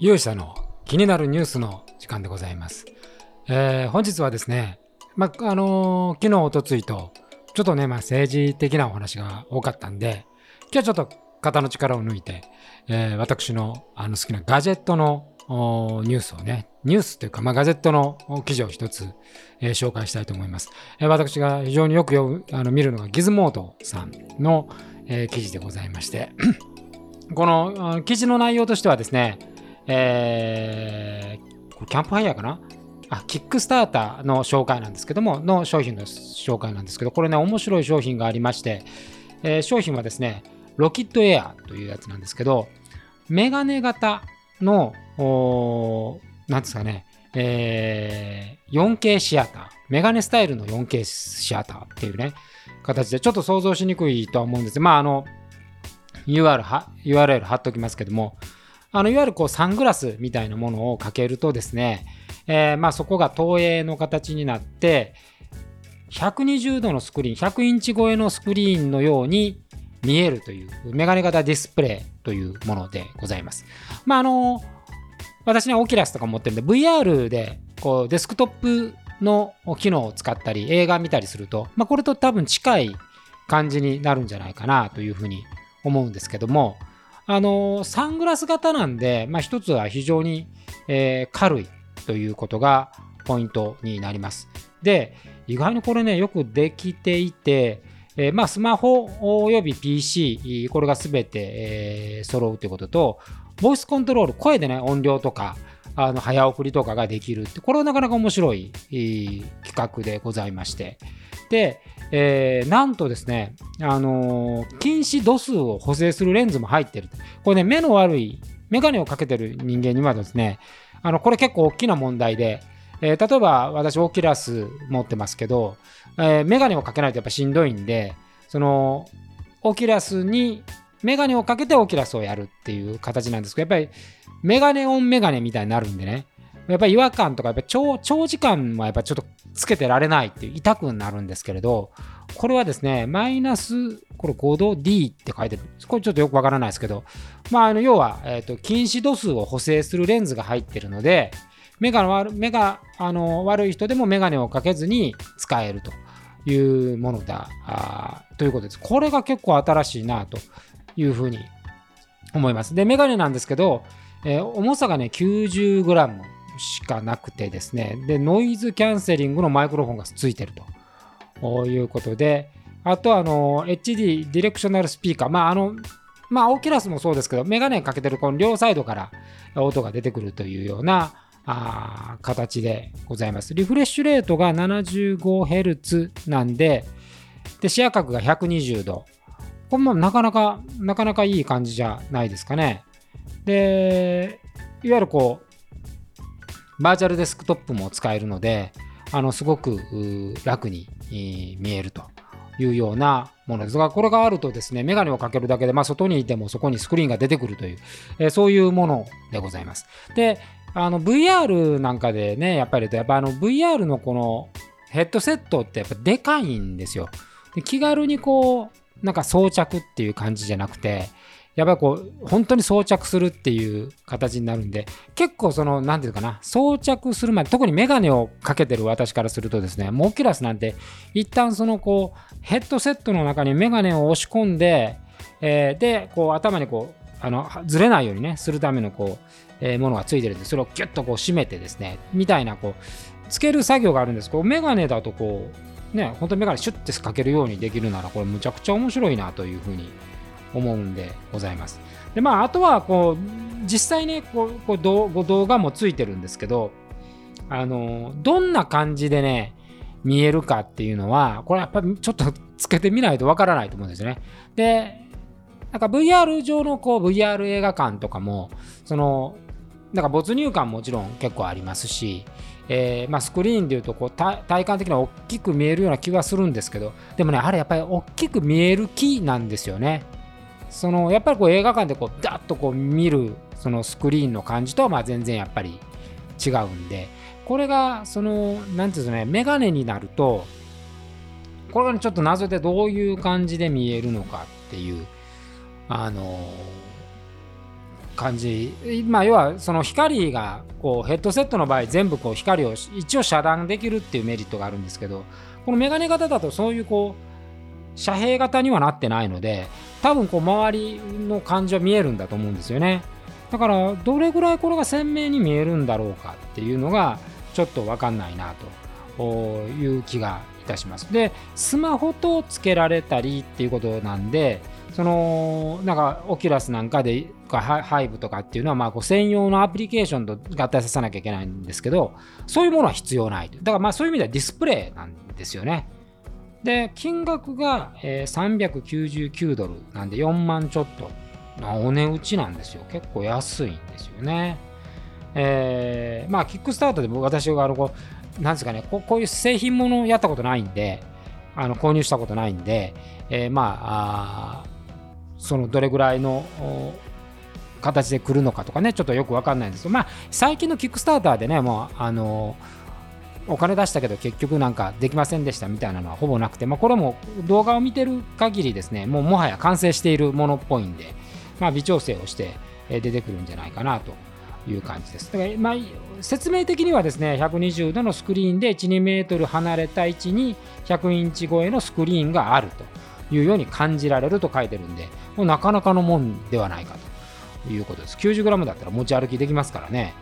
勇者の気になるニュースの時間でございます。えー、本日はですね、まあのー、昨日、おとついと、ちょっとね、まあ、政治的なお話が多かったんで、今日はちょっと肩の力を抜いて、えー、私のあの好きなガジェットのニュースをね、ニュースというか、まあ、ガジェットの記事を一つ、えー、紹介したいと思います。えー、私が非常によく読あの見るのがギズモードさんの、えー、記事でございまして、この記事の内容としてはですね、えー、これキャンプファイヤーかな？あ、キックスターターの紹介なんですけども、の商品の紹介なんですけど、これね、面白い商品がありまして、えー、商品はですね、ロキッドエアというやつなんですけど、メガネ型の、なんですかね、えー、4K シアター、メガネスタイルの 4K シアターっていうね、形で、ちょっと想像しにくいとは思うんです。まあ、あの、UR は URL 貼っておきますけども、あのいわゆるこうサングラスみたいなものをかけるとですね、えー、まあそこが投影の形になって120度のスクリーン100インチ超えのスクリーンのように見えるというメガネ型ディスプレイというものでございます。まああの私ねオキラスとか持ってるんで VR でこうデスクトップの機能を使ったり映画見たりすると、まあ、これと多分近い感じになるんじゃないかなというふうに思うんですけどもあのサングラス型なんで、まあ、一つは非常に、えー、軽いということがポイントになります。で、意外にこれね、よくできていて、えー、まあ、スマホおよび PC、これがすべて、えー、揃うということと、ボイスコントロール、声でね、音量とか、あの早送りとかができるって、これはなかなか面白い企画でございまして。で、えー、なんとですね、あのー、近視度数を補正するレンズも入ってる。これね、目の悪い、メガネをかけてる人間にはですね、あのこれ結構大きな問題で、えー、例えば私オキラス持ってますけど、えー、メガネをかけないとやっぱしんどいんで、そのオキラスにメガネをかけてオキラスをやるっていう形なんですけど、やっぱりメガネオンメガネみたいになるんでね、やっぱり違和感とか、やっぱ長長時間はやっぱちょっとつけてられないっていう痛くなるんですけれど、これはですね、マイナス、これ5度 D って書いてる。これちょっとよくわからないですけど、まあ、あの要は、えーと、近視度数を補正するレンズが入ってるので、目が悪目があの悪い人でもメガネをかけずに使えるというものだあということです。これが結構新しいなというふうに思います。で、メガネなんですけど、えー、重さがね、90g しかなくてですね、で、ノイズキャンセリングのマイクロフォンがついてるということで、あとあの、HD ディレクショナルスピーカー、まああの、まあ、オキラスもそうですけど、メガネかけてるこの両サイドから音が出てくるというようなあ形でございます。リフレッシュレートが 75Hz なんで、で、視野角が120度。これもなかなか、なかなかいい感じじゃないですかね。で、いわゆるこう、バーチャルデスクトップも使えるので、あのすごく楽に見えるというようなものですが、これがあるとですね、メガネをかけるだけで、まあ、外にいてもそこにスクリーンが出てくるという、えー、そういうものでございます。で、あの VR なんかでね、やっぱりやっぱあの VR のこのヘッドセットってやっぱでかいんですよ。で気軽にこう、なんか装着っていう感じじゃなくて、やっぱりこう、本当に装着するっていう形になるんで、結構その、なんていうかな、装着するまで、特にメガネをかけてる私からするとですね、もうオキュラスなんて、一旦そのこう、ヘッドセットの中にメガネを押し込んで、えー、で、こう、頭にこう、あの、ずれないようにね、するためのこう、えー、ものがついてるんで、それをギュッとこう締めてですね、みたいな、こう、つける作業があるんです。こう、メガネだとこう、ね、本当にメガネシュッてかけるようにできるなら、これむちゃくちゃ面白いなというふうに思うんでございます。でまあ、あとはこう実際ねこうこう動動画もついてるんですけどあのどんな感じでね見えるかっていうのはこれやっぱりちょっとつけてみないとわからないと思うんですよね。でなんか VR 上のこう VR 映画館とかもそのなんか没入感もちろん結構ありますし、えーまあ、スクリーンでいうとこう体感的には大きく見えるような気はするんですけどでもねあれやっぱり大きく見える木なんですよね。そのやっぱりこう映画館でこうダッとこう見るそのスクリーンの感じとはまあ全然やっぱり違うんでこれがその何て言うんですかねメガネになるとこれがちょっと謎でどういう感じで見えるのかっていうあの感じ、まあ、要はその光がこうヘッドセットの場合全部こう光を一応遮断できるっていうメリットがあるんですけどこのメガネ型だとそういうこう遮蔽型にはなってないので多分こう周りの感じは見えるんだと思うんですよね。だからどれぐらいこれが鮮明に見えるんだろうかっていうのがちょっと分かんないなという気がいたします。でスマホとつけられたりっていうことなんでそのなんかオキュラスなんかでハイブとかっていうのはまあこう専用のアプリケーションと合体させなきゃいけないんですけどそういうものは必要ないだからまあそういう意味ではディスプレイなんですよね。で金額が、えー、399ドルなんで4万ちょっとお値打ちなんですよ。結構安いんですよね。えー、まあキックスタートで私があのこうなんですかねこういう製品ものやったことないんであの購入したことないんで、えー、まあそのどれぐらいの形で来るのかとかねちょっとよく分かんないんですけどまあ最近のキックスターターでねもうあのお金出したけど結局なんかできませんでしたみたいなのはほぼなくて、まあ、これも動画を見てる限りですねもうもはや完成しているものっぽいんで、まあ、微調整をして出てくるんじゃないかなという感じです。だからまあ、説明的にはですね120度のスクリーンで1、2メートル離れた位置に100インチ超えのスクリーンがあるというように感じられると書いてるんで、もうなかなかのもんではないかということです。90g だったら持ち歩きできますからね。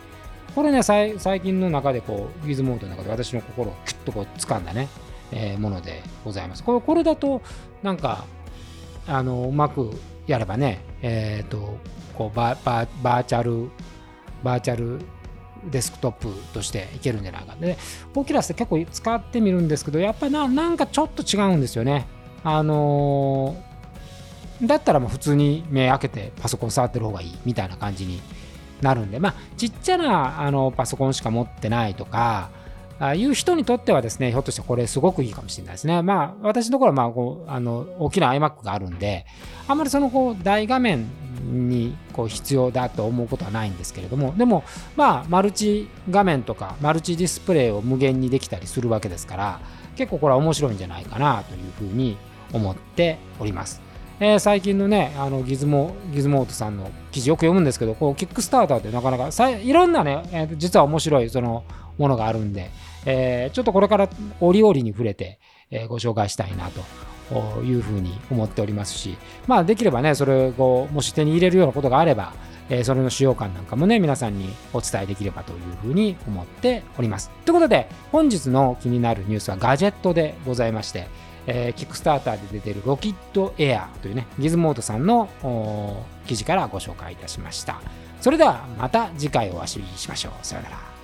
これね、最近の中でこう、ギズモードの中で私の心をキュッとこう掴んだね、えー、ものでございます。これこれだと、なんか、あの、うまくやればね、えっ、ー、と、こうババーチャル、バーチャルデスクトップとしていけるんじゃないか。で、オキラスって結構使ってみるんですけど、やっぱりななんかちょっと違うんですよね。あのー、だったらもう普通に目開けてパソコン触ってる方がいいみたいな感じになるんで、まあ、ちっちゃなあのパソコンしか持ってないとか、ああいう人にとってはですね、ひょっとしてこれすごくいいかもしれないですね。まあ、私のところはまあこうあの大きな iMac があるんで、あんまりそのこう大画面にこう必要だと思うことはないんですけれども、でも、まあ、マルチ画面とかマルチディスプレイを無限にできたりするわけですから、結構これは面白いんじゃないかなというふうに思っております。えー、最近のね、あのギズモギズモートさんの記事よく読むんですけど、こうキックスターターってなかなかさいろんなね、えー、実は面白いそのものがあるんで、えー、ちょっとこれから折々に触れて、えー、ご紹介したいなというふうに思っておりますし、まあできればね、それをもし手に入れるようなことがあれば、えー、それの使用感なんかもね、皆さんにお伝えできればというふうに思っております。ということで、本日の気になるニュースはガジェットでございまして、えー、キックスターターで出てるロキッドエアというね、ギズモードさんの記事からご紹介いたしました。それではまた次回お会いしましょう。さよなら。